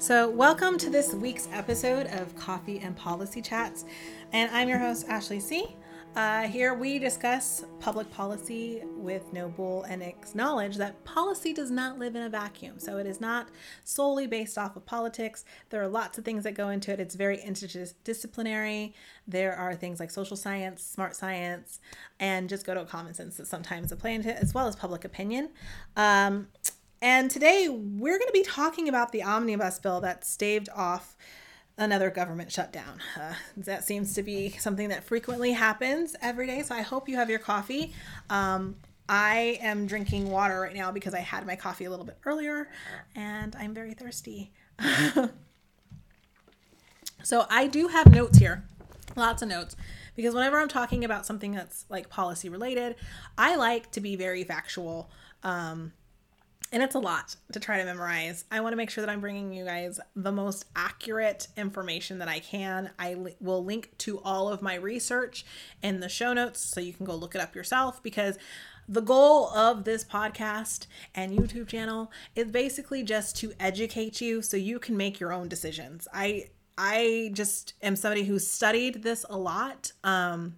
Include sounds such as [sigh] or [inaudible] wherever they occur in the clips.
So, welcome to this week's episode of Coffee and Policy Chats. And I'm your host, Ashley C. Uh, here we discuss public policy with no and acknowledge that policy does not live in a vacuum. So, it is not solely based off of politics. There are lots of things that go into it. It's very interdisciplinary. There are things like social science, smart science, and just go to common sense that sometimes play into it, as well as public opinion. Um, and today we're going to be talking about the omnibus bill that staved off another government shutdown. Uh, that seems to be something that frequently happens every day. So I hope you have your coffee. Um, I am drinking water right now because I had my coffee a little bit earlier and I'm very thirsty. [laughs] so I do have notes here, lots of notes because whenever I'm talking about something that's like policy related, I like to be very factual. Um, and it's a lot to try to memorize. I want to make sure that I'm bringing you guys the most accurate information that I can. I li- will link to all of my research in the show notes so you can go look it up yourself because the goal of this podcast and YouTube channel is basically just to educate you so you can make your own decisions. I I just am somebody who studied this a lot. Um,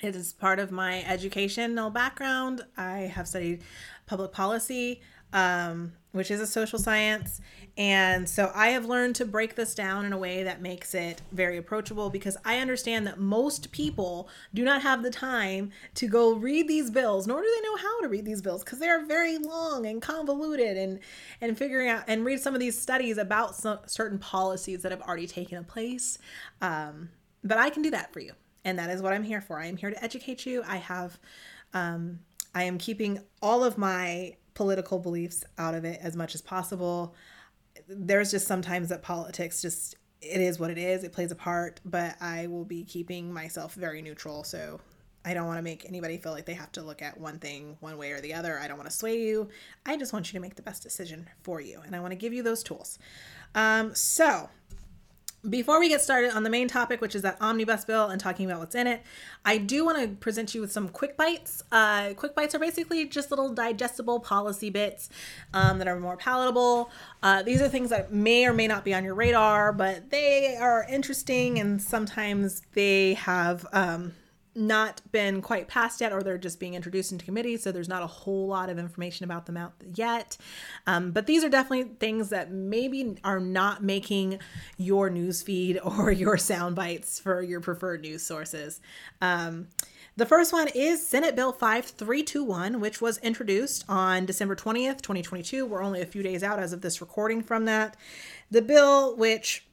it is part of my educational background. I have studied public policy um, which is a social science. And so I have learned to break this down in a way that makes it very approachable because I understand that most people do not have the time to go read these bills, nor do they know how to read these bills because they are very long and convoluted and and figuring out and read some of these studies about some, certain policies that have already taken place. Um, but I can do that for you, and that is what I'm here for. I am here to educate you. I have. Um, I am keeping all of my political beliefs out of it as much as possible. There's just sometimes that politics just it is what it is. It plays a part, but I will be keeping myself very neutral. So I don't want to make anybody feel like they have to look at one thing one way or the other. I don't want to sway you. I just want you to make the best decision for you. And I want to give you those tools. Um, so before we get started on the main topic, which is that omnibus bill and talking about what's in it, I do want to present you with some quick bites. Uh, quick bites are basically just little digestible policy bits um, that are more palatable. Uh, these are things that may or may not be on your radar, but they are interesting and sometimes they have. Um, not been quite passed yet, or they're just being introduced into committee, so there's not a whole lot of information about them out yet. Um, but these are definitely things that maybe are not making your news feed [laughs] or your sound bites for your preferred news sources. Um, the first one is Senate Bill 5321, which was introduced on December 20th, 2022. We're only a few days out as of this recording from that. The bill, which,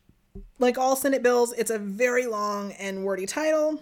like all Senate bills, it's a very long and wordy title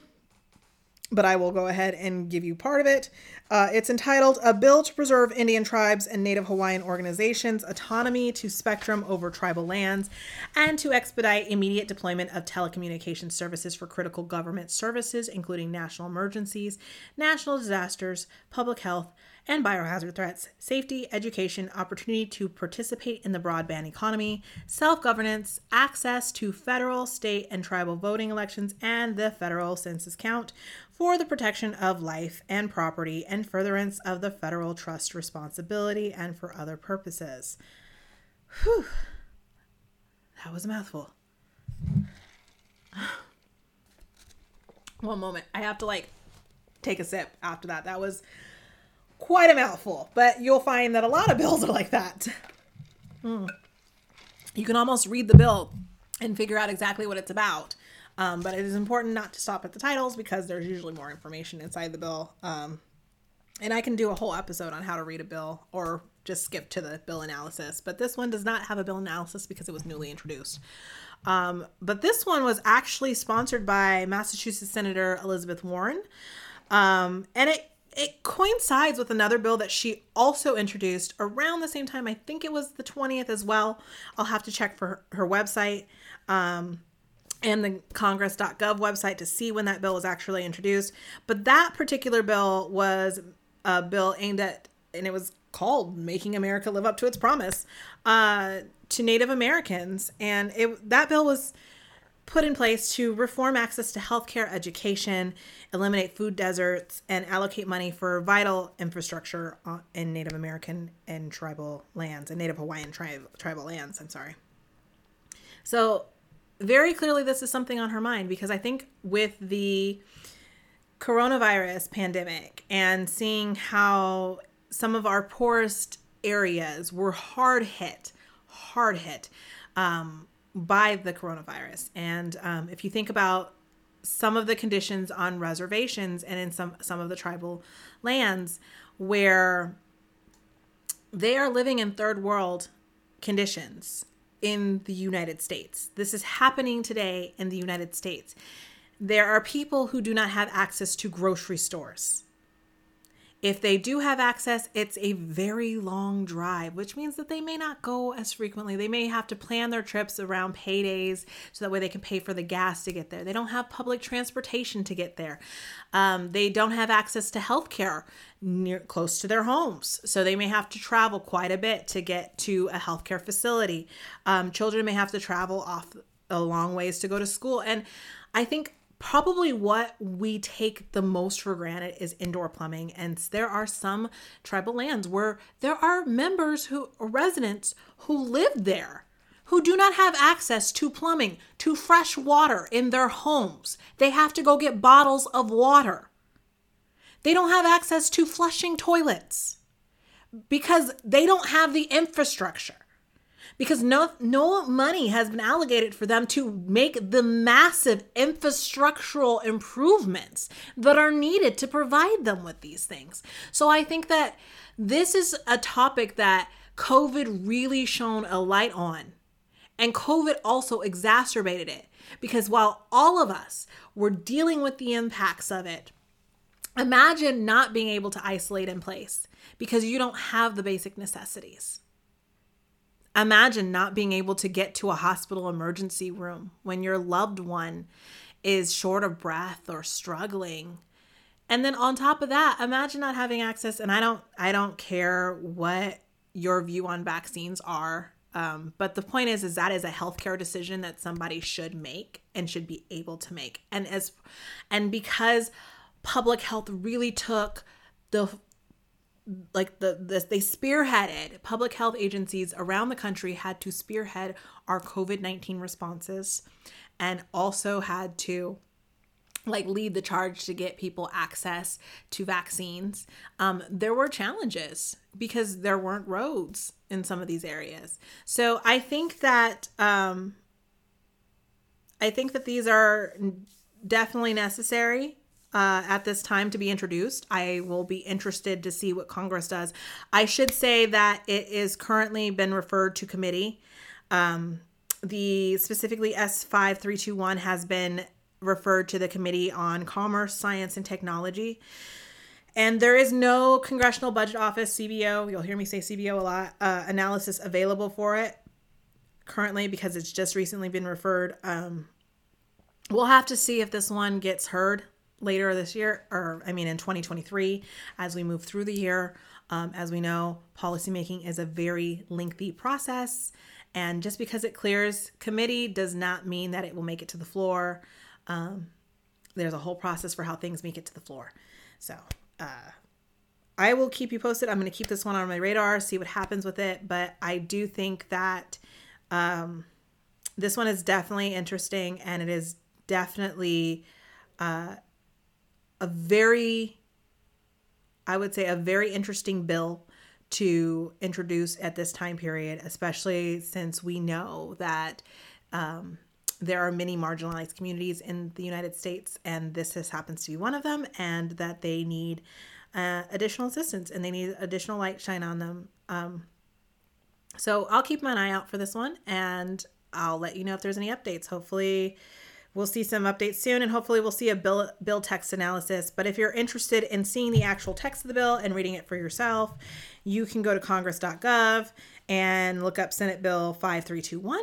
but I will go ahead and give you part of it. Uh, it's entitled A Bill to Preserve Indian Tribes and Native Hawaiian Organizations' Autonomy to Spectrum Over Tribal Lands and to Expedite Immediate Deployment of Telecommunications Services for Critical Government Services, including national emergencies, national disasters, public health, and biohazard threats, safety, education, opportunity to participate in the broadband economy, self governance, access to federal, state, and tribal voting elections, and the federal census count for the protection of life and property and furtherance of the federal trust responsibility and for other purposes. Whew. That was a mouthful. [sighs] One moment. I have to like take a sip after that. That was quite a mouthful, but you'll find that a lot of bills are like that. Mm. You can almost read the bill and figure out exactly what it's about. Um, but it is important not to stop at the titles because there's usually more information inside the bill. Um, and I can do a whole episode on how to read a bill or just skip to the bill analysis. But this one does not have a bill analysis because it was newly introduced. Um, but this one was actually sponsored by Massachusetts Senator Elizabeth Warren. Um, and it it coincides with another bill that she also introduced around the same time. I think it was the 20th as well. I'll have to check for her, website um, and the congress.gov website to see when that bill was actually introduced. But that particular bill was a bill aimed at, and it was called Making America Live Up to Its Promise uh, to Native Americans. And it that bill was put in place to reform access to healthcare, education, eliminate food deserts, and allocate money for vital infrastructure in Native American and tribal lands and Native Hawaiian tri- tribal lands. I'm sorry. So, very clearly, this is something on her mind because I think with the coronavirus pandemic and seeing how some of our poorest areas were hard hit, hard hit um, by the coronavirus. And um, if you think about some of the conditions on reservations and in some some of the tribal lands where they are living in third world conditions in the United States. This is happening today in the United States. There are people who do not have access to grocery stores. If they do have access, it's a very long drive, which means that they may not go as frequently. They may have to plan their trips around paydays so that way they can pay for the gas to get there. They don't have public transportation to get there. Um, they don't have access to health care near close to their homes. So they may have to travel quite a bit to get to a healthcare facility. Um, children may have to travel off a long ways to go to school. And I think probably what we take the most for granted is indoor plumbing and there are some tribal lands where there are members who residents who live there who do not have access to plumbing to fresh water in their homes. They have to go get bottles of water. They don't have access to flushing toilets because they don't have the infrastructure because no no money has been allocated for them to make the massive infrastructural improvements that are needed to provide them with these things. So I think that this is a topic that COVID really shone a light on. And COVID also exacerbated it because while all of us were dealing with the impacts of it, imagine not being able to isolate in place because you don't have the basic necessities. Imagine not being able to get to a hospital emergency room when your loved one is short of breath or struggling. And then on top of that, imagine not having access and I don't I don't care what your view on vaccines are. Um, but the point is, is that is a healthcare decision that somebody should make and should be able to make. And as, and because public health really took the like the, the they spearheaded public health agencies around the country had to spearhead our covid-19 responses and also had to like lead the charge to get people access to vaccines. Um, there were challenges because there weren't roads in some of these areas. So i think that um, i think that these are definitely necessary uh, at this time to be introduced. I will be interested to see what Congress does. I should say that it is currently been referred to committee. Um, the specifically S5321 has been referred to the Committee on Commerce, Science, and Technology. And there is no Congressional Budget Office, CBO, you'll hear me say CBO a lot, uh, analysis available for it currently because it's just recently been referred. Um, we'll have to see if this one gets heard later this year, or I mean in 2023, as we move through the year. Um, as we know, policymaking is a very lengthy process. And just because it clears committee does not mean that it will make it to the floor. Um, there's a whole process for how things make it to the floor. So, uh, I will keep you posted. I'm going to keep this one on my radar, see what happens with it. But I do think that um, this one is definitely interesting and it is definitely uh, a very, I would say, a very interesting bill to introduce at this time period, especially since we know that um, there are many marginalized communities in the United States, and this just happens to be one of them, and that they need uh, additional assistance and they need additional light shine on them. Um, so I'll keep my eye out for this one, and I'll let you know if there's any updates. Hopefully, We'll see some updates soon, and hopefully, we'll see a bill, bill text analysis. But if you're interested in seeing the actual text of the bill and reading it for yourself, you can go to congress.gov and look up Senate Bill 5321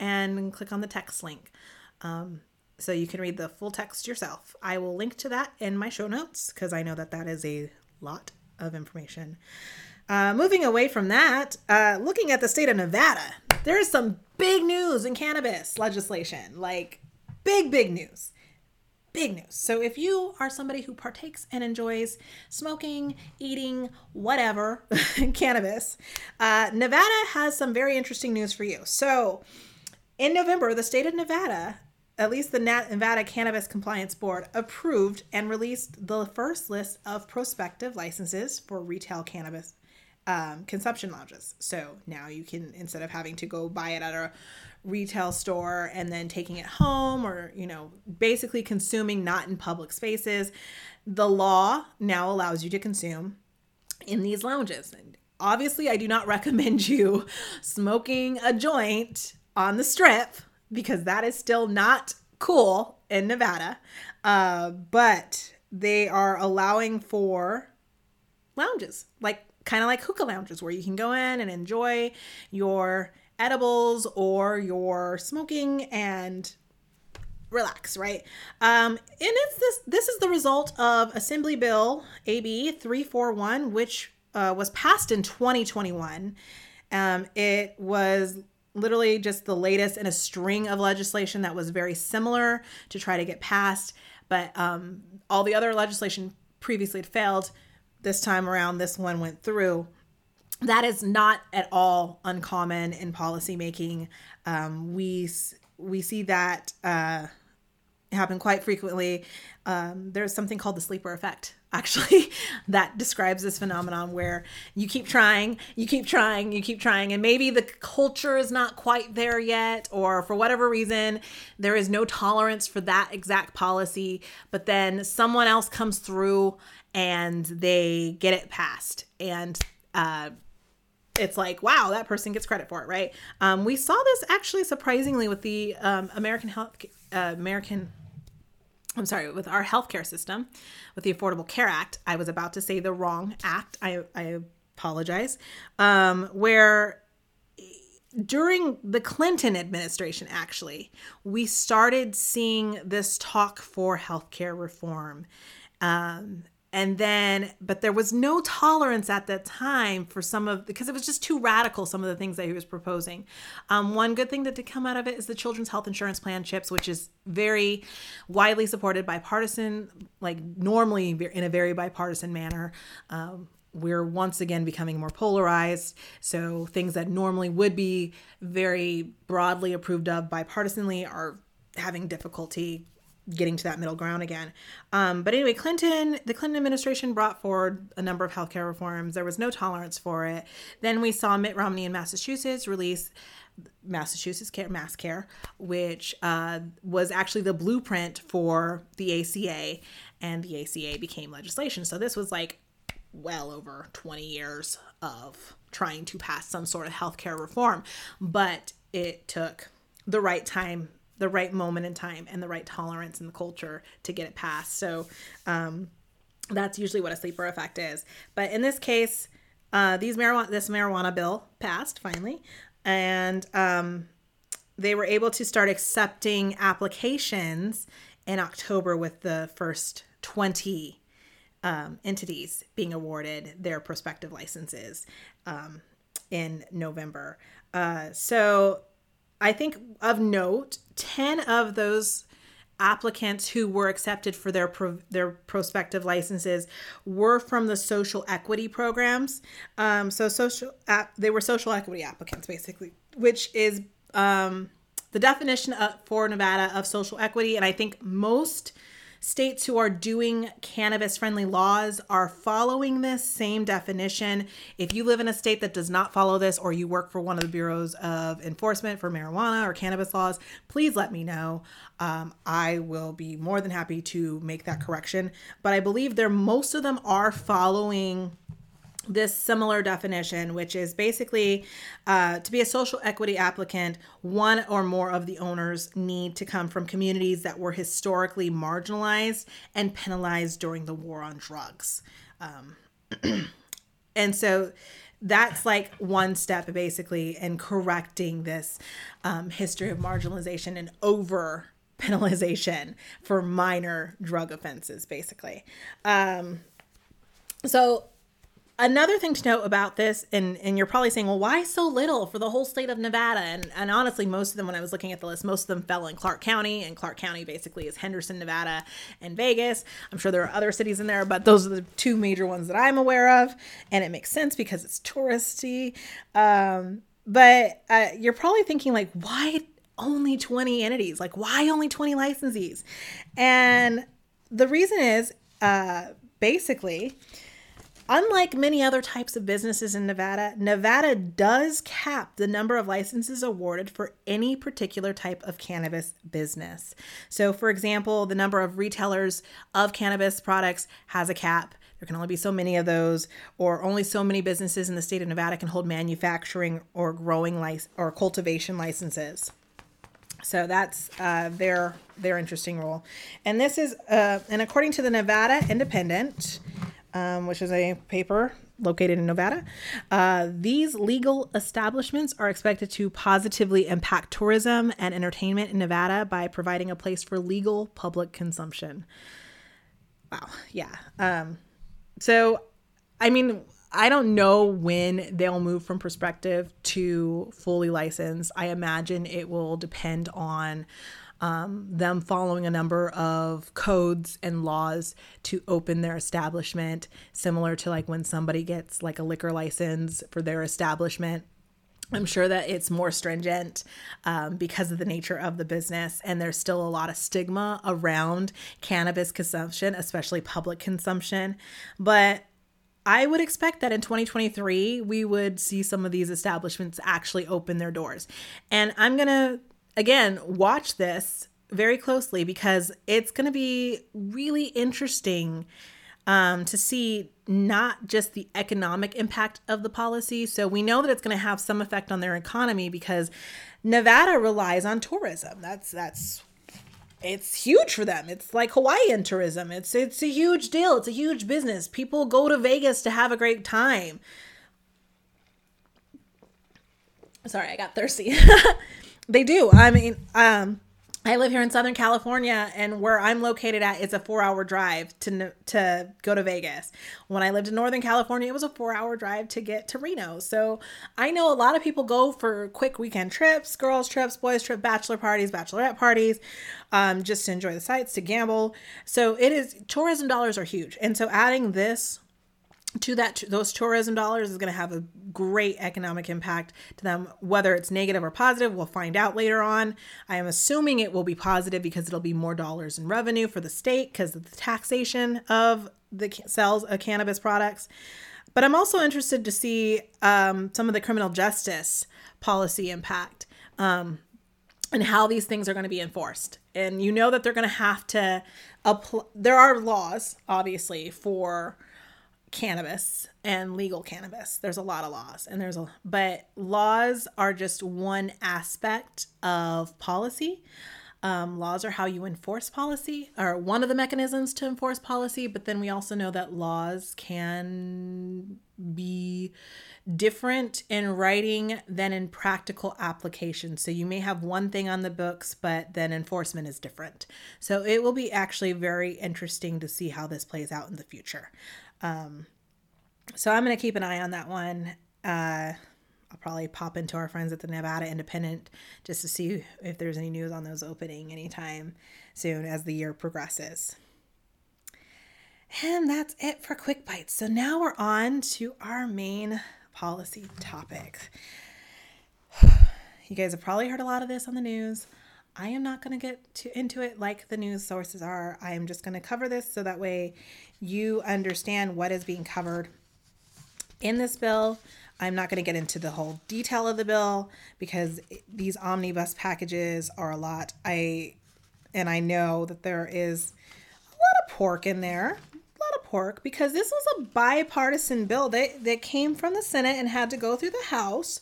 and click on the text link. Um, so you can read the full text yourself. I will link to that in my show notes because I know that that is a lot of information. Uh, moving away from that, uh, looking at the state of Nevada, there's some big news in cannabis legislation. Like Big, big news. Big news. So, if you are somebody who partakes and enjoys smoking, eating, whatever, [laughs] cannabis, uh, Nevada has some very interesting news for you. So, in November, the state of Nevada, at least the Nevada Cannabis Compliance Board, approved and released the first list of prospective licenses for retail cannabis um, consumption lounges. So now you can, instead of having to go buy it at a retail store and then taking it home or, you know, basically consuming not in public spaces, the law now allows you to consume in these lounges. And obviously, I do not [laughs] recommend you smoking a joint on the strip because that is still not cool in Nevada. Uh, but they are allowing for lounges, like kind of like hookah lounges where you can go in and enjoy your edibles or you're smoking and relax, right? Um, and it's this this is the result of Assembly Bill AB 341, which uh, was passed in 2021. Um, it was literally just the latest in a string of legislation that was very similar to try to get passed, but um, all the other legislation previously had failed. This time around, this one went through. That is not at all uncommon in policymaking. Um, we we see that uh, happen quite frequently. Um, there's something called the sleeper effect, actually, [laughs] that describes this phenomenon where you keep trying, you keep trying, you keep trying, and maybe the culture is not quite there yet, or for whatever reason, there is no tolerance for that exact policy, but then someone else comes through and they get it passed. And uh, it's like wow that person gets credit for it right um, we saw this actually surprisingly with the um, american health uh, american I'm sorry, with our healthcare system, with the Affordable Care Act, I was about to say the wrong act. I, I apologize. Um, where during the Clinton administration, actually, we started seeing this talk for healthcare reform. Um, and then but there was no tolerance at that time for some of because it was just too radical some of the things that he was proposing um, one good thing that did come out of it is the children's health insurance plan chips which is very widely supported bipartisan like normally in a very bipartisan manner um, we're once again becoming more polarized. So things that normally would be very broadly approved of bipartisanly are having difficulty getting to that middle ground again. Um, but anyway, Clinton, the Clinton administration brought forward a number of healthcare reforms. There was no tolerance for it. Then we saw Mitt Romney in Massachusetts release Massachusetts Care, Mass Care, which uh, was actually the blueprint for the ACA, and the ACA became legislation. So this was like well over 20 years of trying to pass some sort of healthcare reform, but it took the right time the right moment in time and the right tolerance in the culture to get it passed. So um, that's usually what a sleeper effect is. But in this case, uh, these marijuana this marijuana bill passed finally, and um, they were able to start accepting applications in October with the first twenty um, entities being awarded their prospective licenses um, in November. Uh, so I think of note, 10 of those applicants who were accepted for their pro- their prospective licenses were from the social equity programs. Um, so social they were social equity applicants basically, which is um, the definition of, for Nevada of social equity. And I think most States who are doing cannabis friendly laws are following this same definition. If you live in a state that does not follow this, or you work for one of the bureaus of enforcement for marijuana or cannabis laws, please let me know. Um, I will be more than happy to make that correction. But I believe there most of them are following this similar definition, which is basically uh, to be a social equity applicant, one or more of the owners need to come from communities that were historically marginalized and penalized during the war on drugs. Um, [clears throat] and so that's like one step basically in correcting this um, history of marginalization and over penalization for minor drug offenses, basically. Um, so another thing to note about this and and you're probably saying well why so little for the whole state of nevada and and honestly most of them when i was looking at the list most of them fell in clark county and clark county basically is henderson nevada and vegas i'm sure there are other cities in there but those are the two major ones that i'm aware of and it makes sense because it's touristy um, but uh, you're probably thinking like why only 20 entities. Like, why only 20 licensees? And the reason is uh, basically, unlike many other types of businesses in Nevada, Nevada does cap the number of licenses awarded for any particular type of cannabis business. So, for example, the number of retailers of cannabis products has a cap. There can only be so many of those, or only so many businesses in the state of Nevada can hold manufacturing or growing license or cultivation licenses. So that's uh, their their interesting rule, and this is uh, and according to the Nevada Independent, um, which is a paper located in Nevada, uh, these legal establishments are expected to positively impact tourism and entertainment in Nevada by providing a place for legal public consumption. Wow, yeah. Um, so, I mean, I don't know when they'll move from prospective to fully licensed. I imagine it will depend on um, them following a number of codes and laws to open their establishment, similar to like when somebody gets like a liquor license for their establishment. I'm sure that it's more stringent um, because of the nature of the business, and there's still a lot of stigma around cannabis consumption, especially public consumption. But I would expect that in 2023, we would see some of these establishments actually open their doors. And I'm going to, again, watch this very closely because it's going to be really interesting um, to see not just the economic impact of the policy. So we know that it's going to have some effect on their economy because Nevada relies on tourism. That's that's it's huge for them. It's like Hawaiian tourism. It's it's a huge deal. It's a huge business. People go to Vegas to have a great time. Sorry, I got thirsty. [laughs] they do. I mean, um I live here in Southern California, and where I'm located at, it's a four-hour drive to to go to Vegas. When I lived in Northern California, it was a four-hour drive to get to Reno. So I know a lot of people go for quick weekend trips, girls trips, boys trip, bachelor parties, bachelorette parties, um, just to enjoy the sights, to gamble. So it is tourism dollars are huge, and so adding this to that those tourism dollars is going to have a great economic impact to them. Whether it's negative or positive we'll find out later on. I am assuming it will be positive because it'll be more dollars in revenue for the state because of the taxation of the sales of cannabis products. But i'm also interested to see um, some of the criminal justice policy impact um, and how these things are going to be enforced. And you know that they're going to have to apply there are laws obviously for cannabis and legal cannabis. There's a lot of laws and there's a but laws are just one aspect of policy. Um, laws are how you enforce policy, or one of the mechanisms to enforce policy. But then we also know that laws can be different in writing than in practical application. So you may have one thing on the books, but then enforcement is different. So it will be actually very interesting to see how this plays out in the future. Um, so I'm going to keep an eye on that one. Uh, I'll probably pop into our friends at the Nevada Independent just to see if there's any news on those opening anytime soon as the year progresses. And that's it for Quick Bites. So now we're on to our main policy topic. [sighs] You guys have probably heard a lot of this on the news. I am not going to get to, into it like the news sources are. I am just going to cover this so that way you understand what is being covered in this bill. I'm not going to get into the whole detail of the bill because these omnibus packages are a lot. I and I know that there is a lot of pork in there. A lot of pork because this was a bipartisan bill that, that came from the Senate and had to go through the House.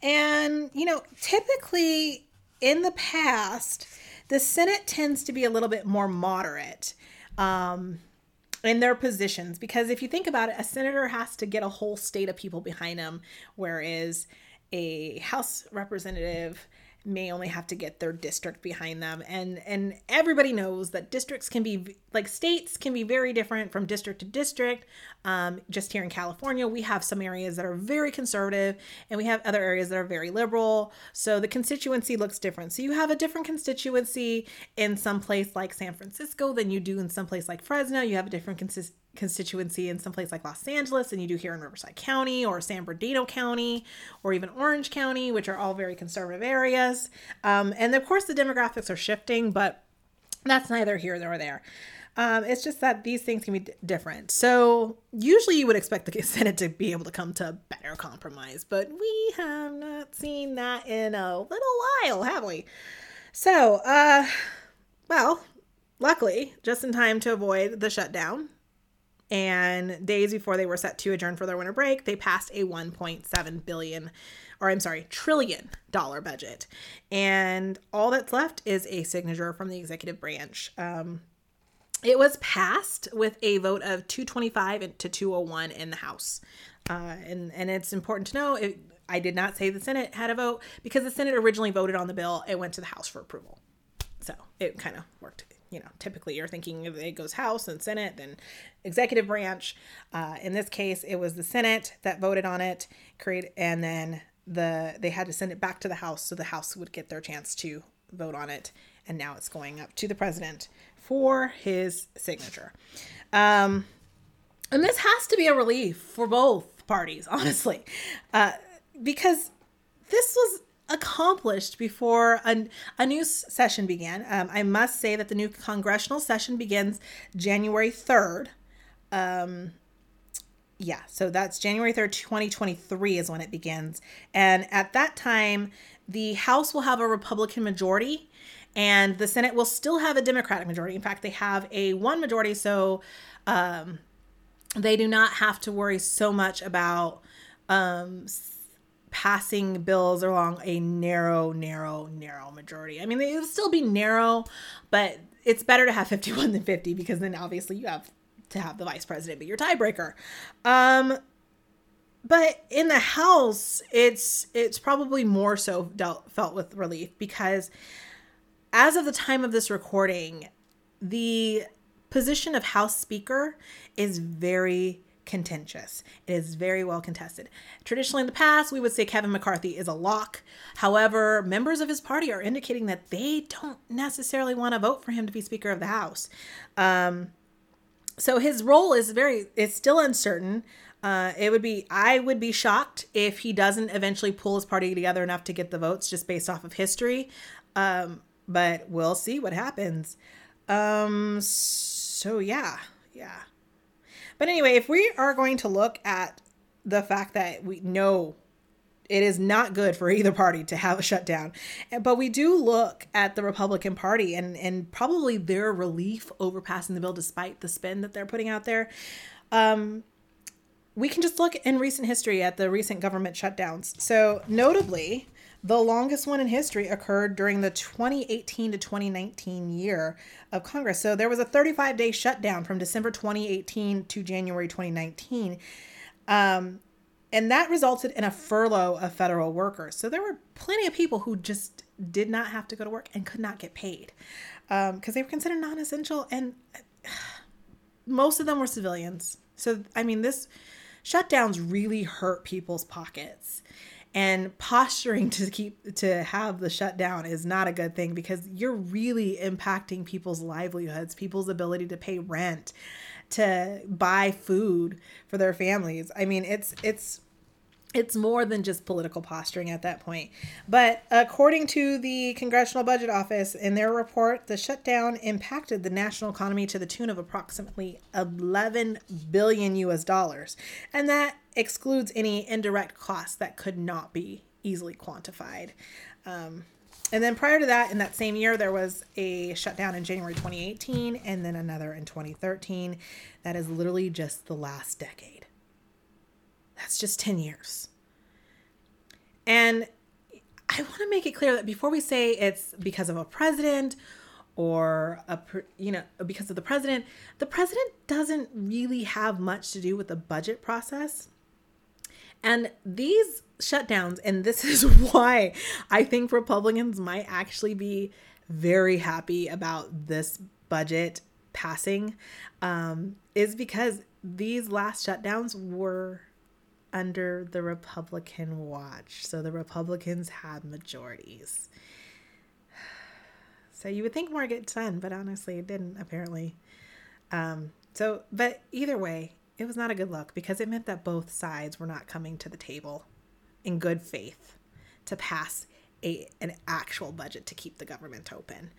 And, you know, typically in the past, the Senate tends to be a little bit more moderate um, in their positions. Because if you think about it, a senator has to get a whole state of people behind him, whereas a House representative may only have to get their district behind them. And and everybody knows that districts can be like states can be very different from district to district. Um, just here in california we have some areas that are very conservative and we have other areas that are very liberal. So the constituency looks different. So you have a different constituency in some place like san francisco than you do in some place like fresno. You have a different consistency constituency in some place like Los Angeles than you do here in Riverside County or San Bernardino County or even Orange County, which are all very conservative areas. Um, and of course, the demographics are shifting, but that's neither here nor there. Um, it's just that these things can be d- different. So usually you would expect the [laughs] Senate to be able to come to a better compromise, but we have not seen that in a little while, have we? So, uh, well, luckily, just in time to avoid the shutdown, and days before they were set to adjourn for their winter break, they passed a 1.7 billion or I'm sorry, trillion dollar budget. And all that's left is a signature from the executive branch. Um, it was passed with a vote of 225 to 201 in the House. Uh, and, and it's important to know it, I did not say the Senate had a vote because the Senate originally voted on the bill. It went to the House for approval. So it kind of worked. You know, typically you're thinking it goes House and Senate, then executive branch. Uh, in this case, it was the Senate that voted on it, create, and then the they had to send it back to the House so the House would get their chance to vote on it. And now it's going up to the president for his signature. Um, and this has to be a relief for both parties, [laughs] honestly, uh, because this was accomplished before a, a new session began. Um, I must say that the new congressional session begins January 3rd. Um, yeah, so that's January 3rd, 2023 is when it begins. And at that time, the House will have a Republican majority and the Senate will still have a Democratic majority. In fact, they have a one majority, so um, they do not have to worry so much about um, passing bills along a narrow, narrow, narrow majority. I mean, they would still be narrow, but it's better to have 51 than 50 because then obviously you have to have the vice president be your tiebreaker. Um, but in the house, it's it's probably more so dealt, felt with relief because as of the time of this recording, the position of House Speaker is very contentious. It is very well contested. Traditionally, in the past, we would say Kevin McCarthy is a lock. However, members of his party are indicating that they don't necessarily want to vote for him to be Speaker of the House. Um, so his role is very, it's still uncertain. Uh, it would be, I would be shocked if he doesn't eventually pull his party together enough to get the votes just based off of history. Um, but we'll see what happens. Um, so yeah, yeah. But anyway, if we are going to look at the fact that we know it is not good for either party to have a shutdown, but we do look at the Republican Party and and probably their relief over passing the bill despite the spin that they're putting out there. Um, we can just look in recent history at the recent government shutdowns. So, notably, the longest one in history occurred during the 2018 to 2019 year of Congress. So there was a 35 day shutdown from December 2018 to January 2019. Um, and that resulted in a furlough of federal workers. So there were plenty of people who just did not have to go to work and could not get paid because um, they were considered non essential. And most of them were civilians. So, I mean, this shutdowns really hurt people's pockets and posturing to keep to have the shutdown is not a good thing because you're really impacting people's livelihoods people's ability to pay rent to buy food for their families i mean it's it's it's more than just political posturing at that point. But according to the Congressional Budget Office, in their report, the shutdown impacted the national economy to the tune of approximately 11 billion US dollars. And that excludes any indirect costs that could not be easily quantified. Um, and then prior to that, in that same year, there was a shutdown in January 2018 and then another in 2013. That is literally just the last decade. That's just 10 years. And I want to make it clear that before we say it's because of a president or a you know because of the president the president doesn't really have much to do with the budget process and these shutdowns and this [laughs] is why i think republicans might actually be very happy about this budget passing um, is because these last shutdowns were under the Republican watch. So the Republicans had majorities. [sighs] So you would think more gets done, but honestly, it didn't apparently. Um, So, but either way, it was not a good look because it meant that both sides were not coming to the table in good faith to pass a an actual budget to keep the government open.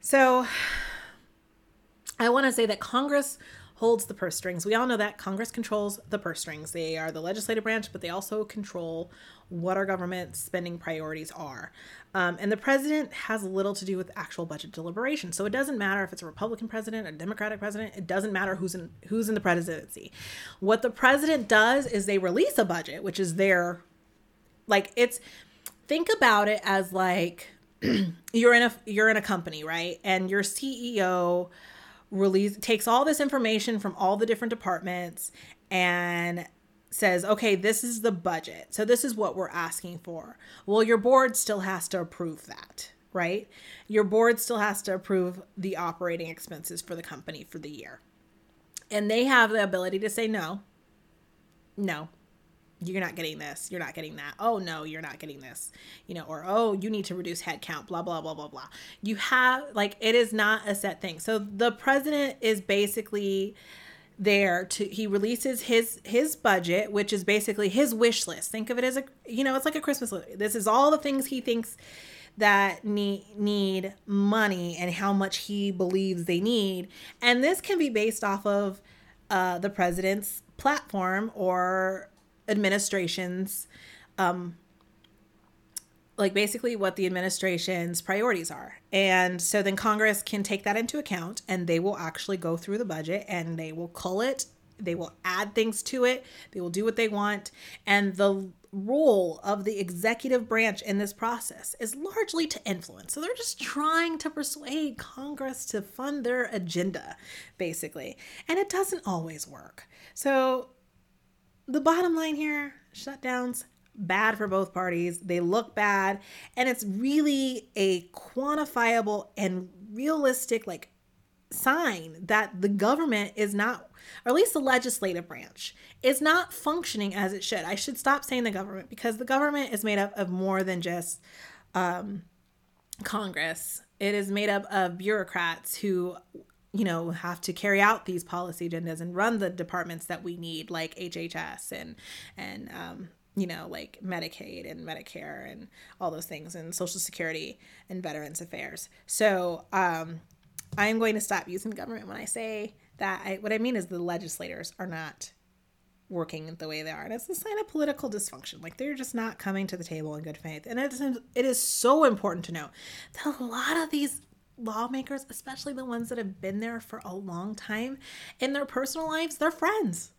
So, I want to say that Congress holds the purse strings. We all know that Congress controls the purse strings. They are the legislative branch, but they also control what our government spending priorities are. Um, and the president has little to do with actual budget deliberation. So it doesn't matter if it's a Republican president, a Democratic president. It doesn't matter who's in who's in the presidency. What the president does is they release a budget, which is their like it's think about it as like [clears throat] you're in a you're in a company, right? And your CEO release takes all this information from all the different departments and says, okay, this is the budget. So this is what we're asking for. Well, your board still has to approve that, right? Your board still has to approve the operating expenses for the company for the year. And they have the ability to say no. No, you're not getting this you're not getting that. Oh no you're not getting this. You know or oh you need to reduce headcount blah blah blah blah blah. You have like it is not a set thing. So the president is basically there to he releases his his budget which is basically his wish list. Think of it as a you know it's like a christmas list. This is all the things he thinks that need need money and how much he believes they need. And this can be based off of uh, the president's platform or administration's um like basically what the administration's priorities are. And so then Congress can take that into account and they will actually go through the budget and they will cull it, they will add things to it, they will do what they want. And the role of the executive branch in this process is largely to influence. So they're just trying to persuade Congress to fund their agenda, basically. And it doesn't always work. So the bottom line here shutdowns bad for both parties. They look bad. And it's really a quantifiable and realistic like sign that the government is not or at least the legislative branch is not functioning as it should. I should stop saying the government because the government is made up of more than just um, congress. It is made up of bureaucrats who you know have to carry out these policy agendas and run the departments that we need like hhs and and um, you know like medicaid and medicare and all those things and social security and veterans affairs. So um, i'm going to stop using government when i say that I, what i mean is the legislators are not working the way they are. And it's a sign of political dysfunction. Like they're just not coming to the table in good faith. And it is, it is so important to know that a lot of these lawmakers, especially the ones that have been there for a long time, in their personal lives, they're friends.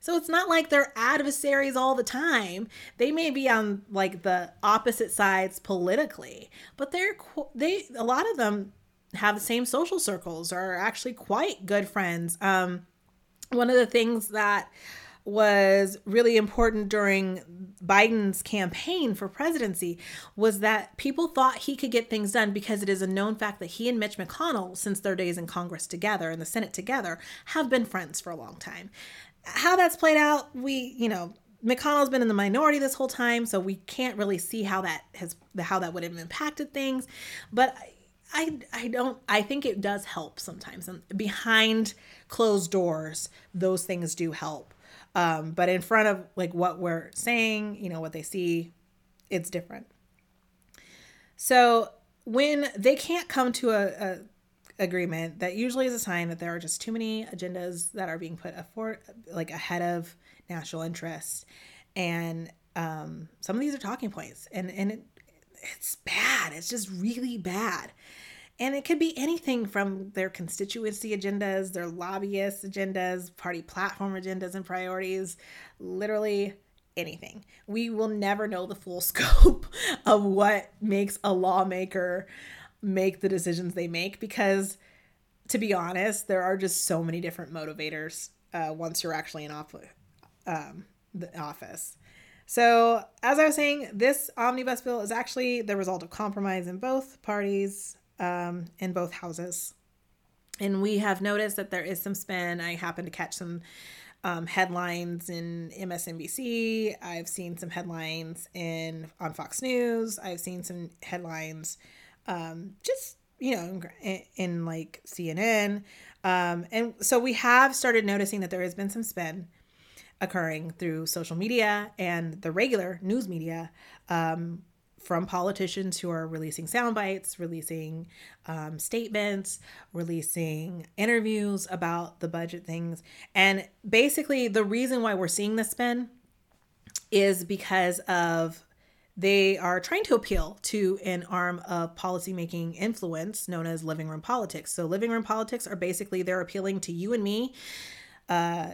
So it's not like they're adversaries all the time. They may be on like the opposite sides politically, but they're they a lot of them have the same social circles or are actually quite good friends. Um, one of the things that was really important during Biden's campaign for presidency was that people thought he could get things done because it is a known fact that he and Mitch McConnell, since their days in Congress together and the Senate together, have been friends for a long time. How that's played out, we, you know, McConnell's been in the minority this whole time, so we can't really see how that has how that would have impacted things. But I I don't I think it does help sometimes. And behind closed doors, those things do help. Um, but in front of like what we're saying, you know, what they see, it's different. So when they can't come to a, a agreement, that usually is a sign that there are just too many agendas that are being put afford, like ahead of national interests, and um, some of these are talking points, and and it, it's bad. It's just really bad. And it could be anything from their constituency agendas, their lobbyist agendas, party platform agendas and priorities, literally anything. We will never know the full [laughs] scope of what makes a lawmaker make the decisions they make because, to be honest, there are just so many different motivators uh, once you're actually in off- um, the office. So, as I was saying, this omnibus bill is actually the result of compromise in both parties um, in both houses. And we have noticed that there is some spin. I happen to catch some um, headlines in MSNBC. I've seen some headlines in on Fox News. I've seen some headlines um, just you know in, in like CNN. Um, and so we have started noticing that there has been some spin occurring through social media and the regular news media um, from politicians who are releasing sound bites, releasing um, statements, releasing interviews about the budget things. And basically, the reason why we're seeing this spin is because of they are trying to appeal to an arm of policymaking influence known as living room politics. So, living room politics are basically they're appealing to you and me, uh,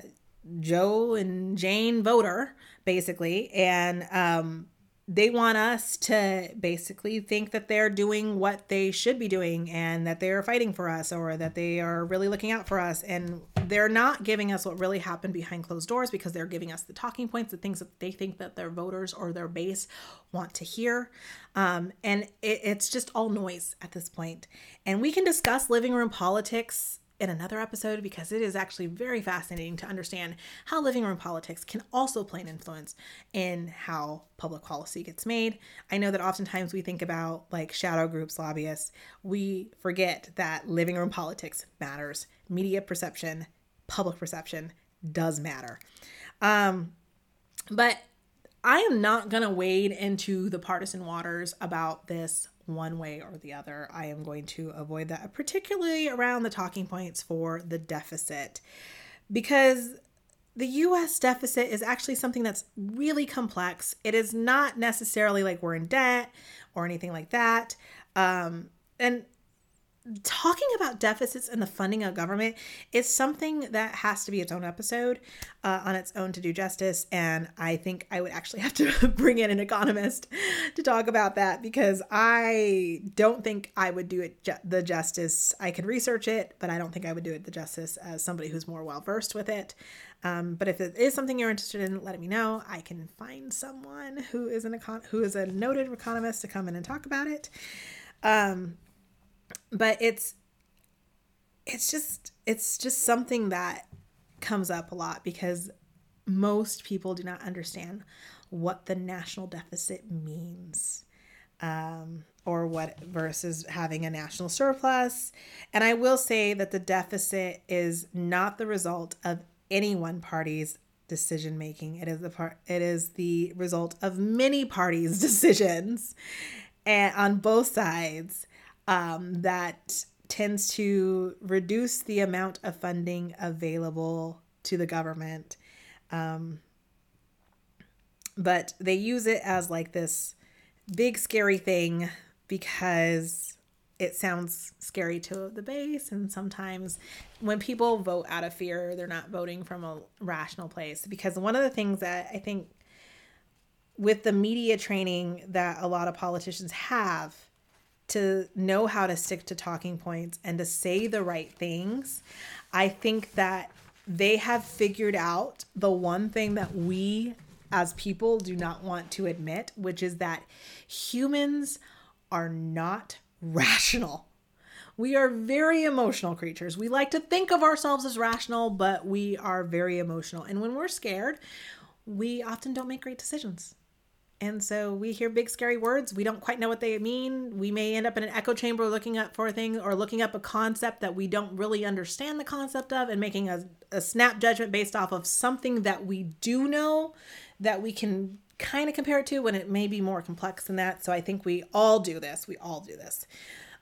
Joe and Jane voter, basically, and um, they want us to basically think that they're doing what they should be doing and that they're fighting for us or that they are really looking out for us. And they're not giving us what really happened behind closed doors because they're giving us the talking points the things that they think that their voters or their base want to hear. Um, and it, it's just all noise at this point. And we can discuss living room politics in another episode because it is actually very fascinating to understand how living room politics can also play an influence in how public policy gets made. I know that oftentimes we think about like shadow groups, lobbyists. We forget that living room politics matters. Media perception, public perception does matter. Um, but I am not going to wade into the partisan waters about this one way or the other. I am going to avoid that, particularly around the talking points for the deficit, because the US deficit is actually something that's really complex. It is not necessarily like we're in debt or anything like that. Um, and talking about deficits and the funding of government is something that has to be its own episode uh, on its own to do justice. And I think I would actually have to [laughs] bring in an economist to talk about that because I don't think I would do it ju- the justice. I could research it, but I don't think I would do it the justice as somebody who's more well versed with it. Um, but if it is something you're interested in, let me know. I can find someone who is an econ- who is a noted economist to come in and talk about it. Um, but it's it's just it's just something that comes up a lot because most people do not understand what the national deficit means um, or what versus having a national surplus. And i will say that the deficit is not the result of any one party's decision making it is the part it is the result of many parties [laughs] decisions and on both sides um, that tends to reduce the amount of funding available to the government. Um, but they use it as like this big scary thing because it sounds scary to the base and sometimes when people vote out of fear they're not voting from a rational place because one of the things that i think with the media training that a lot of politicians have to know how to stick to talking points and to say the right things, I think that they have figured out the one thing that we as people do not want to admit, which is that humans are not [laughs] rational. We are very emotional creatures. We like to think of ourselves as rational, but we are very emotional. And when we're scared, we often don't make great decisions. And so we hear big scary words. We don't quite know what they mean. We may end up in an echo chamber looking up for things or looking up a concept that we don't really understand the concept of and making a, a snap judgment based off of something that we do know that we can kind of compare it to when it may be more complex than that. So I think we all do this. We all do this.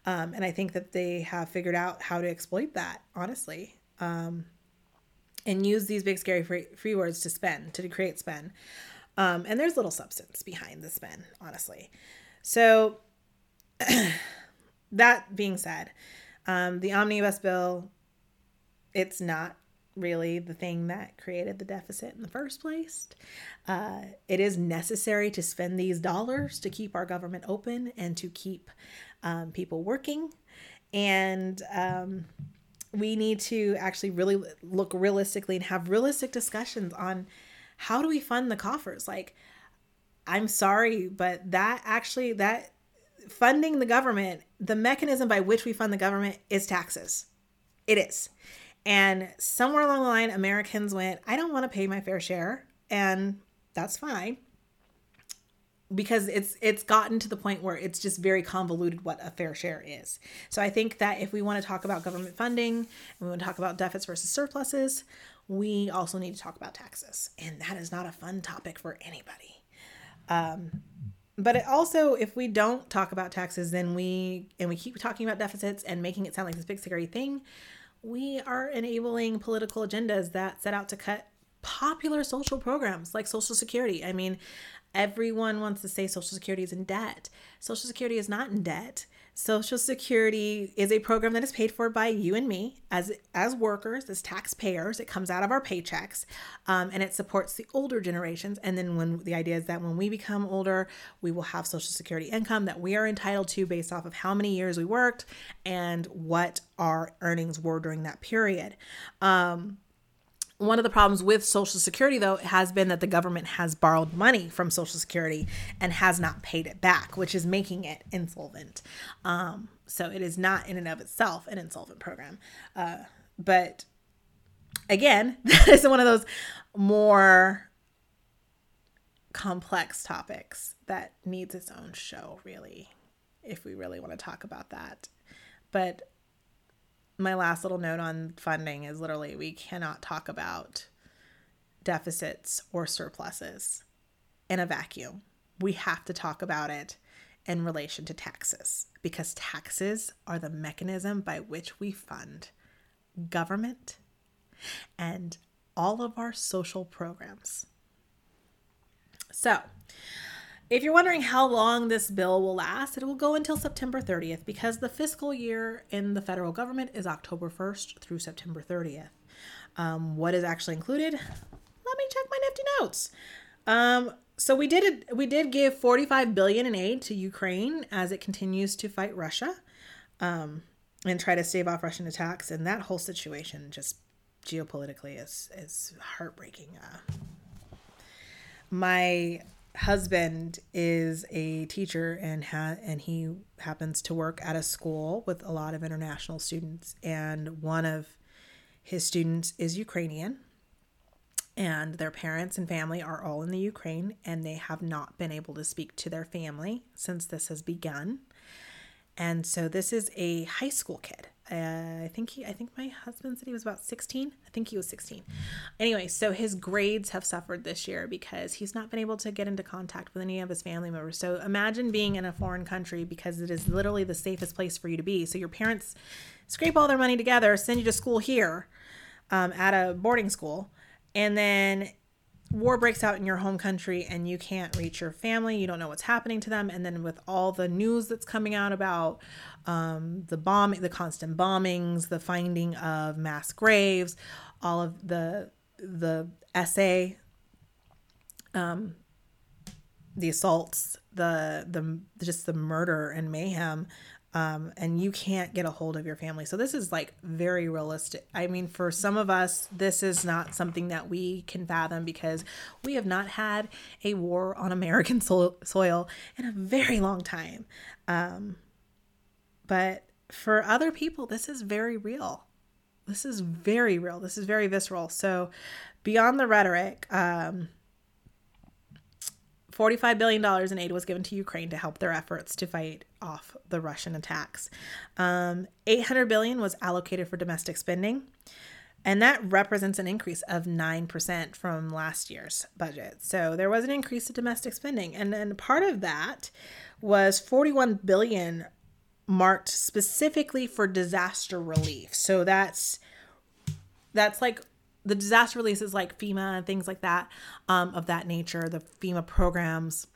Um, and I think that they have figured out how to exploit that, honestly, um, and use these big scary free, free words to spend, to create spend. Um, and there's little substance behind the spin, honestly. So, [clears throat] that being said, um, the omnibus bill, it's not really the thing that created the deficit in the first place. Uh, it is necessary to spend these dollars to keep our government open and to keep um, people working. And um, we need to actually really look realistically and have realistic discussions on how do we fund the coffers? Like, I'm sorry, but that actually, that funding the government, the mechanism by which we fund the government is taxes. It is. And somewhere along the line, Americans went, I don't want to pay my fair share. And that's fine. Because it's it's gotten to the point where it's just very convoluted what a fair share is. So I think that if we want to talk about government funding and we want to talk about deficits versus surpluses, we also need to talk about taxes, and that is not a fun topic for anybody. Um, but it also, if we don't talk about taxes, then we and we keep talking about deficits and making it sound like this big scary thing, we are enabling political agendas that set out to cut popular social programs like Social Security. I mean, everyone wants to say Social Security is in debt. Social Security is not in debt. Social Security is a program that is paid for by you and me as as workers, as taxpayers. It comes out of our paychecks, um, and it supports the older generations. And then when the idea is that when we become older, we will have Social Security income that we are entitled to based off of how many years we worked and what our earnings were during that period. Um, one of the problems with Social Security, though, has been that the government has borrowed money from Social Security and has not paid it back, which is making it insolvent. Um, so it is not in and of itself an insolvent program. Uh, but again, [laughs] that is one of those more complex topics that needs its own show, really, if we really want to talk about that. But my last little note on funding is literally we cannot talk about deficits or surpluses in a vacuum. We have to talk about it in relation to taxes because taxes are the mechanism by which we fund government and all of our social programs. So, if you're wondering how long this bill will last, it will go until September 30th because the fiscal year in the federal government is October 1st through September 30th. Um, what is actually included? Let me check my nifty notes. Um, so we did we did give 45 billion in aid to Ukraine as it continues to fight Russia um, and try to stave off Russian attacks. And that whole situation just geopolitically is is heartbreaking. Uh, my husband is a teacher and ha- and he happens to work at a school with a lot of international students. And one of his students is Ukrainian. And their parents and family are all in the Ukraine and they have not been able to speak to their family since this has begun. And so this is a high school kid uh, I think he, I think my husband said he was about 16. I think he was 16. Anyway, so his grades have suffered this year because he's not been able to get into contact with any of his family members. So imagine being in a foreign country because it is literally the safest place for you to be. So your parents scrape all their money together, send you to school here um, at a boarding school, and then war breaks out in your home country and you can't reach your family you don't know what's happening to them and then with all the news that's coming out about um, the bomb the constant bombings the finding of mass graves all of the the essay, um, the assaults the the just the murder and mayhem um, and you can't get a hold of your family. So this is like very realistic. I mean, for some of us, this is not something that we can fathom because we have not had a war on American [laughs] so- soil in a very long time. Um, but for other people, this is very real. This is very real. This is very visceral. So, beyond the rhetoric, um, $45 billion in aid was given to Ukraine to help their efforts to fight off the Russian attacks. Um, 800 billion was allocated for domestic spending, and that represents an increase of 9% from last year's budget. So there was an increase in domestic spending, and then part of that was 41 billion marked specifically for disaster relief. So that's that's like the disaster releases like FEMA and things like that um, of that nature, the FEMA programs,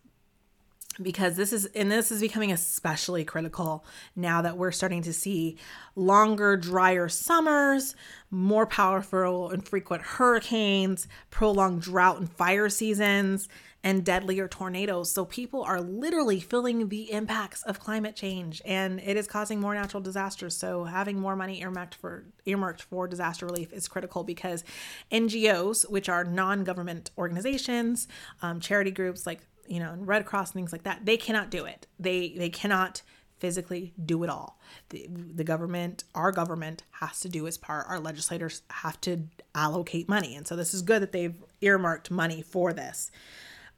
because this is and this is becoming especially critical now that we're starting to see longer drier summers more powerful and frequent hurricanes prolonged drought and fire seasons and deadlier tornadoes. So people are literally feeling the impacts of climate change and it is causing more natural disasters. So having more money earmarked for earmarked for disaster relief is critical because NGOs, which are non-government organizations, um, charity groups like you know, Red Cross and things like that, they cannot do it. They they cannot physically do it all. The, the government, our government has to do its part. Our legislators have to allocate money. And so this is good that they've earmarked money for this.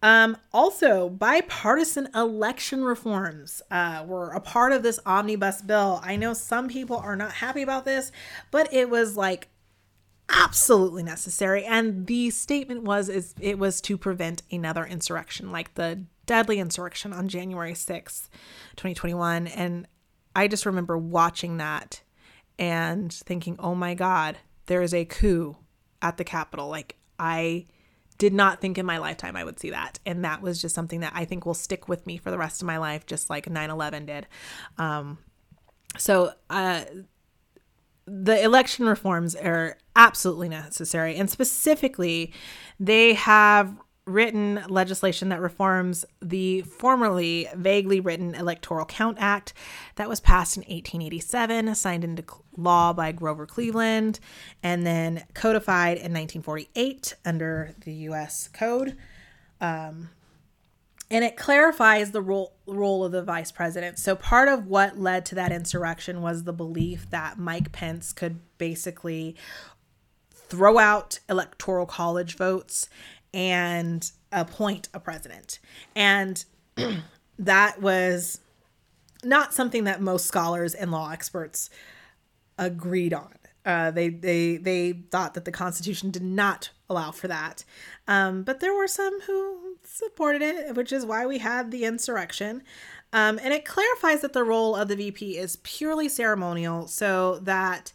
Um, also, bipartisan election reforms uh, were a part of this omnibus bill. I know some people are not happy about this, but it was like absolutely necessary. And the statement was is it was to prevent another insurrection like the deadly insurrection on January 6th, 2021. And I just remember watching that and thinking, oh my God, there is a coup at the Capitol. Like, I did not think in my lifetime I would see that. And that was just something that I think will stick with me for the rest of my life, just like 9 11 did. Um, so, uh, the election reforms are absolutely necessary. And specifically, they have written legislation that reforms the formerly vaguely written Electoral Count Act that was passed in 1887, signed into law by Grover Cleveland, and then codified in 1948 under the U.S. Code. Um, and it clarifies the role role of the vice president. So part of what led to that insurrection was the belief that Mike Pence could basically throw out electoral college votes and appoint a president. And [clears throat] that was not something that most scholars and law experts agreed on. Uh, they they they thought that the Constitution did not allow for that, um, but there were some who supported it, which is why we had the insurrection. Um, and it clarifies that the role of the VP is purely ceremonial, so that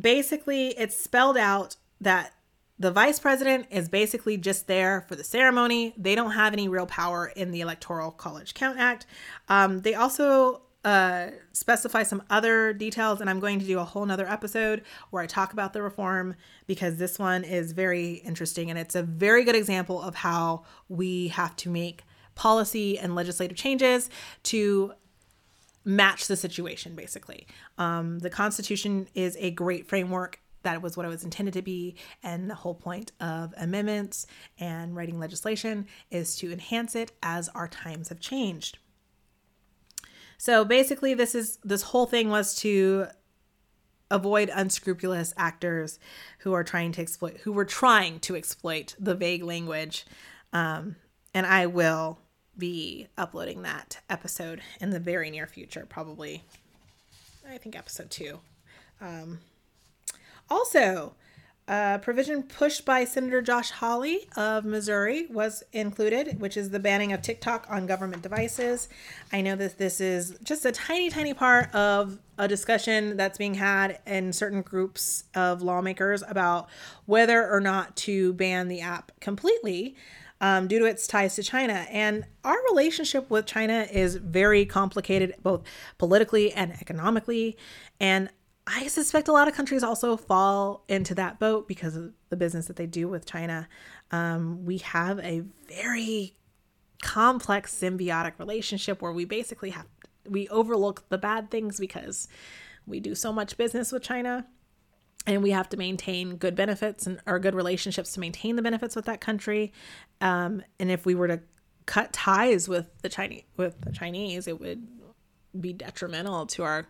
basically it's spelled out that the vice president is basically just there for the ceremony. They don't have any real power in the Electoral College Count Act. Um, they also uh, specify some other details, and I'm going to do a whole nother episode where I talk about the reform because this one is very interesting and it's a very good example of how we have to make policy and legislative changes to match the situation basically um, the constitution is a great framework that was what it was intended to be. And the whole point of amendments and writing legislation is to enhance it as our times have changed. So basically, this is this whole thing was to avoid unscrupulous actors who are trying to exploit who were trying to exploit the vague language. Um, and I will be uploading that episode in the very near future, probably. I think episode two. Um, also, a provision pushed by Senator Josh Hawley of Missouri was included, which is the banning of TikTok on government devices. I know that this is just a tiny, tiny part of a discussion that's being had in certain groups of lawmakers about whether or not to ban the app completely. Um, due to its ties to China. And our relationship with China is very complicated, both politically and economically. And I suspect a lot of countries also fall into that boat because of the business that they do with China. Um, we have a very complex symbiotic relationship where we basically have we overlook the bad things because we do so much business with China and we have to maintain good benefits and or good relationships to maintain the benefits with that country. Um, and if we were to cut ties with the Chinese with the Chinese, it would be detrimental to our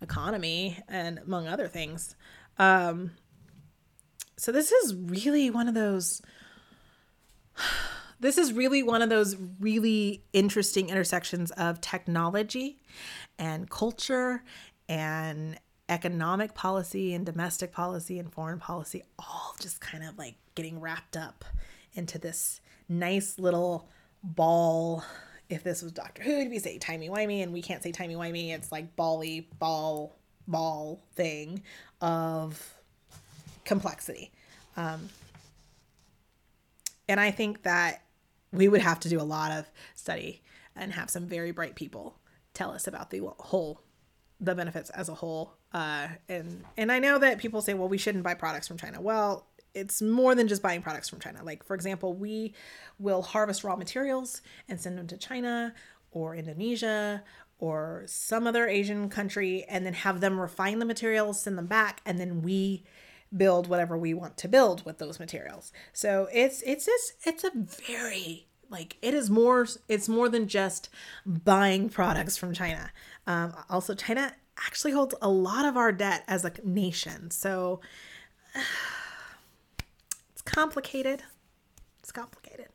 economy and among other things. Um, so this is really one of those [sighs] this is really one of those really interesting intersections of technology and culture and economic policy and domestic policy and foreign policy all just kind of like getting wrapped up into this nice little ball if this was Doctor Who, we say timey wimey, and we can't say timey wimey. It's like bally ball ball thing of complexity. Um, and I think that we would have to do a lot of study and have some very bright people tell us about the whole the benefits as a whole uh, and and i know that people say well we shouldn't buy products from china well it's more than just buying products from China. Like, for example, we will harvest raw materials and send them to China or Indonesia or some other Asian country and then have them refine the materials, send them back, and then we build whatever we want to build with those materials. So it's it's just it's a very like it is more it's more than just buying products from China. Um, also, China actually holds a lot of our debt as a nation. So complicated. It's complicated.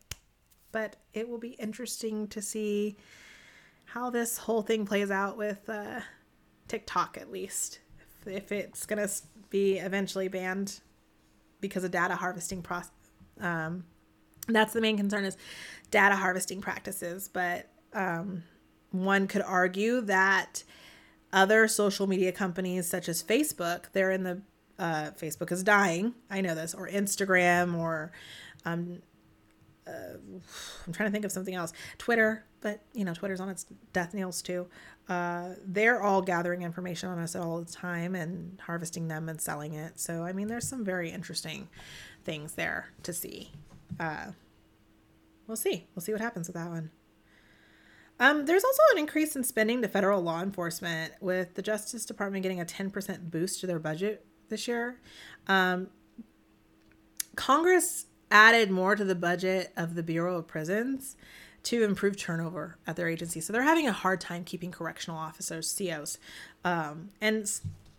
but it will be interesting to see how this whole thing plays out with uh, TikTok, at least. If, if it's going to be eventually banned because of data harvesting process. Um, that's the main concern is data harvesting practices. But um, one could argue that other social media companies such as Facebook, they're in the uh, Facebook is dying. I know this, or Instagram, or um, uh, I'm trying to think of something else. Twitter, but you know, Twitter's on its death nails too. Uh, they're all gathering information on us all the time and harvesting them and selling it. So, I mean, there's some very interesting things there to see. Uh, we'll see. We'll see what happens with that one. Um, there's also an increase in spending to federal law enforcement, with the Justice Department getting a 10% boost to their budget this year. Um, Congress added more to the budget of the Bureau of Prisons to improve turnover at their agency. So they're having a hard time keeping correctional officers, COs. Um, and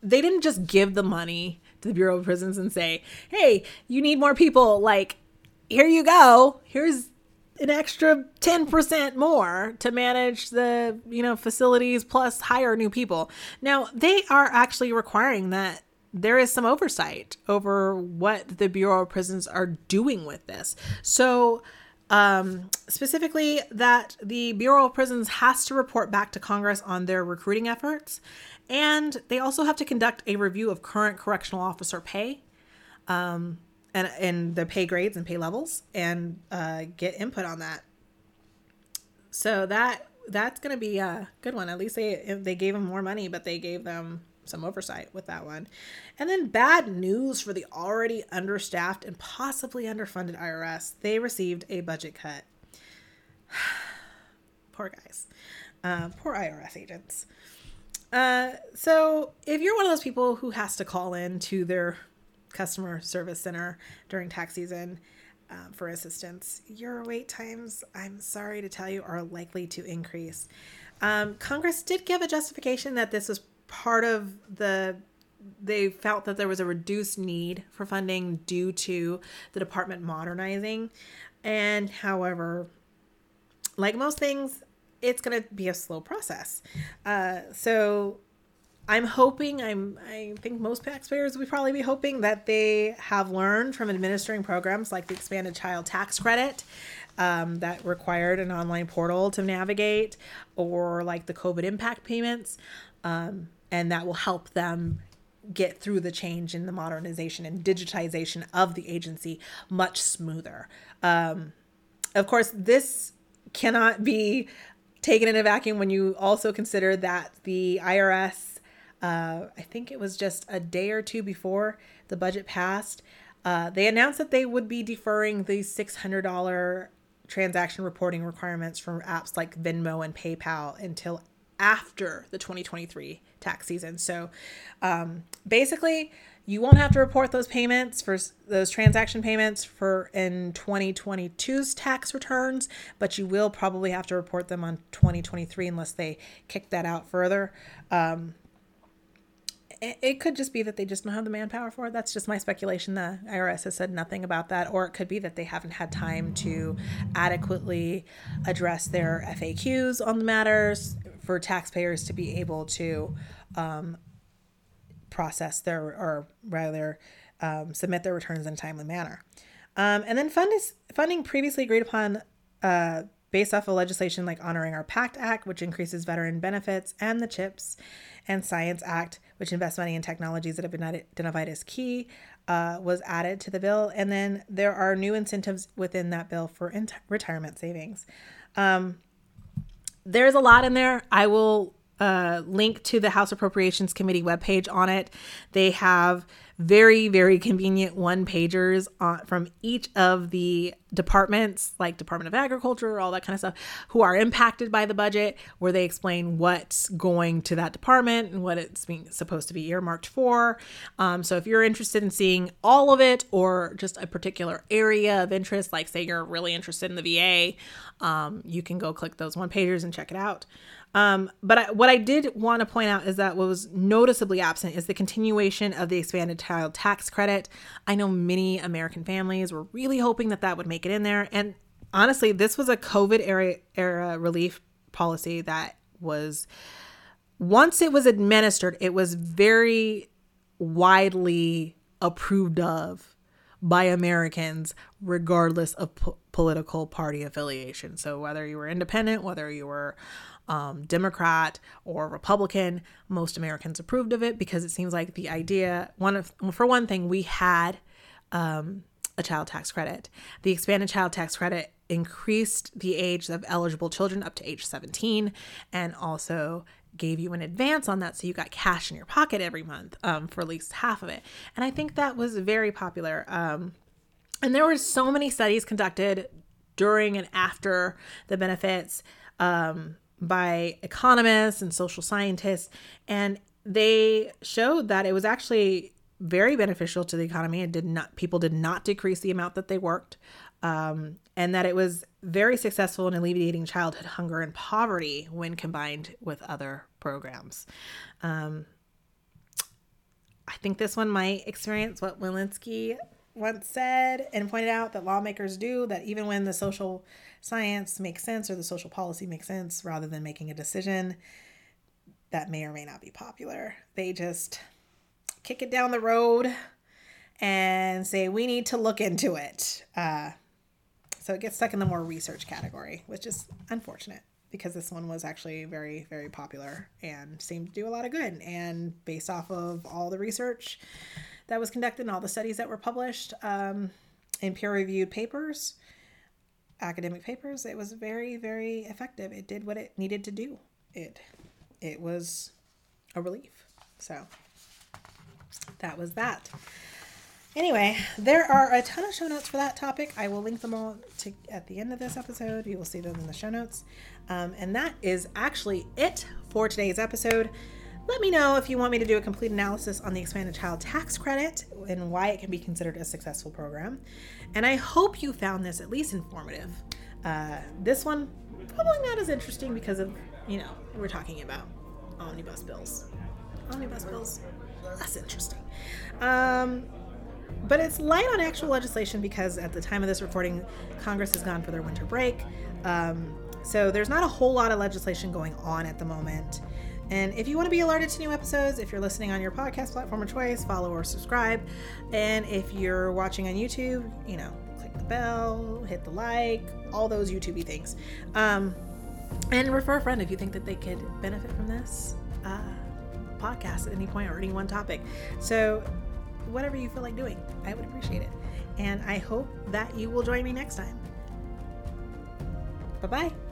they didn't just give the money to the Bureau of Prisons and say, hey, you need more people. Like, here you go. Here's an extra 10% more to manage the, you know, facilities plus hire new people. Now, they are actually requiring that there is some oversight over what the Bureau of Prisons are doing with this. So, um, specifically, that the Bureau of Prisons has to report back to Congress on their recruiting efforts, and they also have to conduct a review of current correctional officer pay. Um, and and the pay grades and pay levels and uh, get input on that. So that that's to be a good one. At least they they gave them more money, but they gave them some oversight with that one. And then bad news for the already understaffed and possibly underfunded IRS. They received a budget cut. [sighs] poor guys. Uh, poor IRS agents. Uh, so if you're one of those people who has to call in to their customer service center during tax season uh, for assistance, your wait times, I'm sorry to tell you, are likely to increase. Um, Congress did give a justification that this was part of the they felt that there was a reduced need for funding due to the department modernizing. And however, like most things, it's going to be a slow process. Uh, so I'm hoping, I'm, I think most taxpayers would probably be hoping that they have learned from administering programs like the expanded child tax credit um, that required an online portal to navigate, or like the COVID impact payments. Um, and that will help them get through the change in the modernization and digitization of the agency much smoother. Um, of course, this cannot be taken in a vacuum when you also consider that the IRS, uh, I think it was just a day or two before the budget passed, uh, they announced that they would be deferring the $600 transaction reporting requirements from apps like Venmo and PayPal until after the 2023 tax season. So um, basically, you won't have to report those payments for those transaction payments for in 2022's tax returns, but you will probably have to report them on 2023 unless they kick that out further. Um, it could just be that they just don't have the manpower for it. That's just my speculation. The IRS has said nothing about that. Or it could be that they haven't had time to adequately address their FAQs on the matters for taxpayers to be able to um, process their, or rather, um, submit their returns in a timely manner. Um, and then fund is, funding previously agreed upon uh, based off of legislation like Honoring Our Pact Act, which increases veteran benefits, and the CHIPS and Science Act, which invests money in technologies that have been identified as key, uh, was added to the bill. And then there are new incentives within that bill for in- retirement savings. Um, there's a lot in there. I will uh, link to the House Appropriations Committee webpage on it. They have very, very convenient one pagers on, from each of the departments, like Department of Agriculture, all that kind of stuff, who are impacted by the budget, where they explain what's going to that department and what it's being supposed to be earmarked for. Um, so if you're interested in seeing all of it or just a particular area of interest, like say you're really interested in the VA, um, you can go click those one pagers and check it out. Um, but I, what I did want to point out is that what was noticeably absent is the continuation of the expanded child tax credit. I know many American families were really hoping that that would make it in there, and honestly, this was a COVID era, era relief policy that was, once it was administered, it was very widely approved of by Americans, regardless of po- political party affiliation. So, whether you were independent, whether you were um, Democrat or Republican, most Americans approved of it because it seems like the idea, one of, for one thing, we had um, a child tax credit. The expanded child tax credit increased the age of eligible children up to age 17 and also gave you an advance on that so you got cash in your pocket every month um, for at least half of it and i think that was very popular um, and there were so many studies conducted during and after the benefits um, by economists and social scientists and they showed that it was actually very beneficial to the economy and did not people did not decrease the amount that they worked um, and that it was very successful in alleviating childhood hunger and poverty when combined with other programs. Um, I think this one might experience what Walensky once said and pointed out that lawmakers do that even when the social science makes sense or the social policy makes sense, rather than making a decision that may or may not be popular, they just kick it down the road and say, we need to look into it. Uh, so it gets stuck in the more research category, which is unfortunate because this one was actually very, very popular and seemed to do a lot of good. And based off of all the research that was conducted and all the studies that were published um, in peer reviewed papers, academic papers, it was very, very effective. It did what it needed to do. It it was a relief. So that was that. Anyway, there are a ton of show notes for that topic. I will link them all to at the end of this episode. You will see them in the show notes. Um, and that is actually it for today's episode. Let me know if you want me to do a complete analysis on the expanded child tax credit and why it can be considered a successful program. And I hope you found this at least informative. Uh, this one, probably not as interesting because of, you know, we're talking about omnibus bills. Omnibus bills, less interesting. Um, but it's light on actual legislation because at the time of this recording, Congress has gone for their winter break. Um, so there's not a whole lot of legislation going on at the moment. And if you want to be alerted to new episodes, if you're listening on your podcast platform of choice, follow or subscribe. And if you're watching on YouTube, you know, click the bell, hit the like, all those YouTubey things. Um, and refer a friend if you think that they could benefit from this uh, podcast at any point or any one topic. So whatever you feel like doing. I would appreciate it. And I hope that you will join me next time. Bye bye.